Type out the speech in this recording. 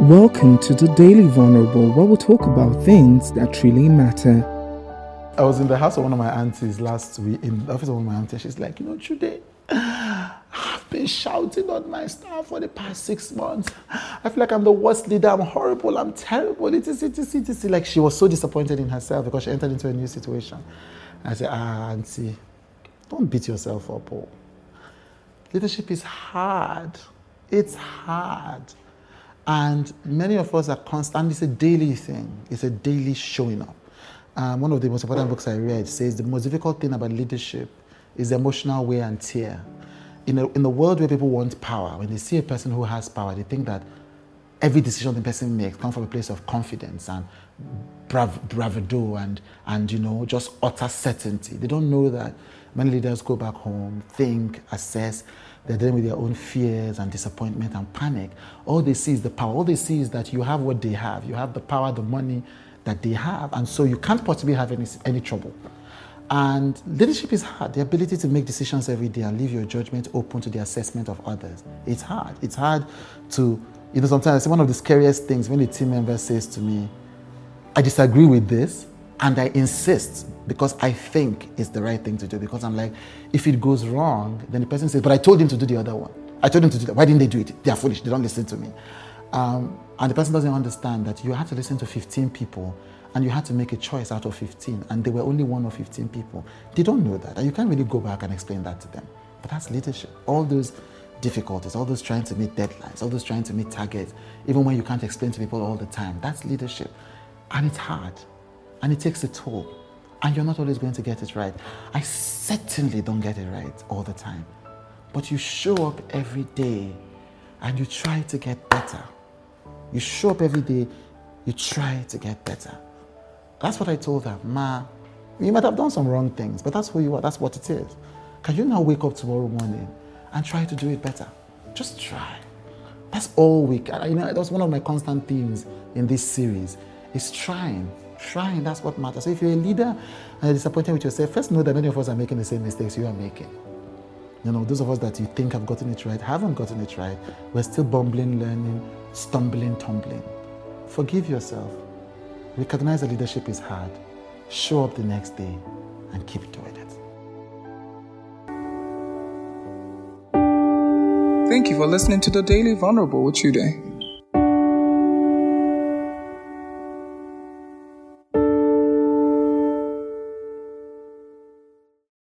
Welcome to the Daily Vulnerable, where we talk about things that really matter. I was in the house of one of my aunties last week, in the office of one of my aunties. She's like, you know, today I've been shouting on my staff for the past six months. I feel like I'm the worst leader. I'm horrible. I'm terrible. It is, it is, it is. Like she was so disappointed in herself because she entered into a new situation. I said, ah, auntie, don't beat yourself up. Oh. Leadership is hard. It's hard. And many of us are constant, it's a daily thing, it's a daily showing up. Um, one of the most important books I read says the most difficult thing about leadership is emotional wear and tear. In, a, in the world where people want power, when they see a person who has power, they think that every decision the person makes comes from a place of confidence and brav- bravado and, and, you know, just utter certainty. They don't know that many leaders go back home, think, assess, they're dealing with their own fears and disappointment and panic. All they see is the power. All they see is that you have what they have. You have the power, the money that they have. And so you can't possibly have any, any trouble. And leadership is hard. The ability to make decisions every day and leave your judgment open to the assessment of others. It's hard. It's hard to, you know, sometimes one of the scariest things when a team member says to me, I disagree with this, and I insist because I think it's the right thing to do. Because I'm like, if it goes wrong, then the person says, But I told him to do the other one. I told him to do that. Why didn't they do it? They are foolish. They don't listen to me. Um, and the person doesn't understand that you had to listen to 15 people and you had to make a choice out of 15, and they were only one of 15 people. They don't know that. And you can't really go back and explain that to them. But that's leadership. All those difficulties, all those trying to meet deadlines, all those trying to meet targets, even when you can't explain to people all the time, that's leadership. And it's hard and it takes a toll. And you're not always going to get it right. I certainly don't get it right all the time. But you show up every day and you try to get better. You show up every day, you try to get better. That's what I told her. Ma, you might have done some wrong things, but that's who you are. That's what it is. Can you now wake up tomorrow morning and try to do it better? Just try. That's all we can. You know, that's one of my constant themes in this series is trying. Trying, that's what matters. So if you're a leader and you're disappointed with yourself, first know that many of us are making the same mistakes you are making. You know, those of us that you think have gotten it right haven't gotten it right. We're still bumbling, learning, stumbling, tumbling. Forgive yourself. Recognize that leadership is hard. Show up the next day and keep doing it. Thank you for listening to the Daily Vulnerable with Chude.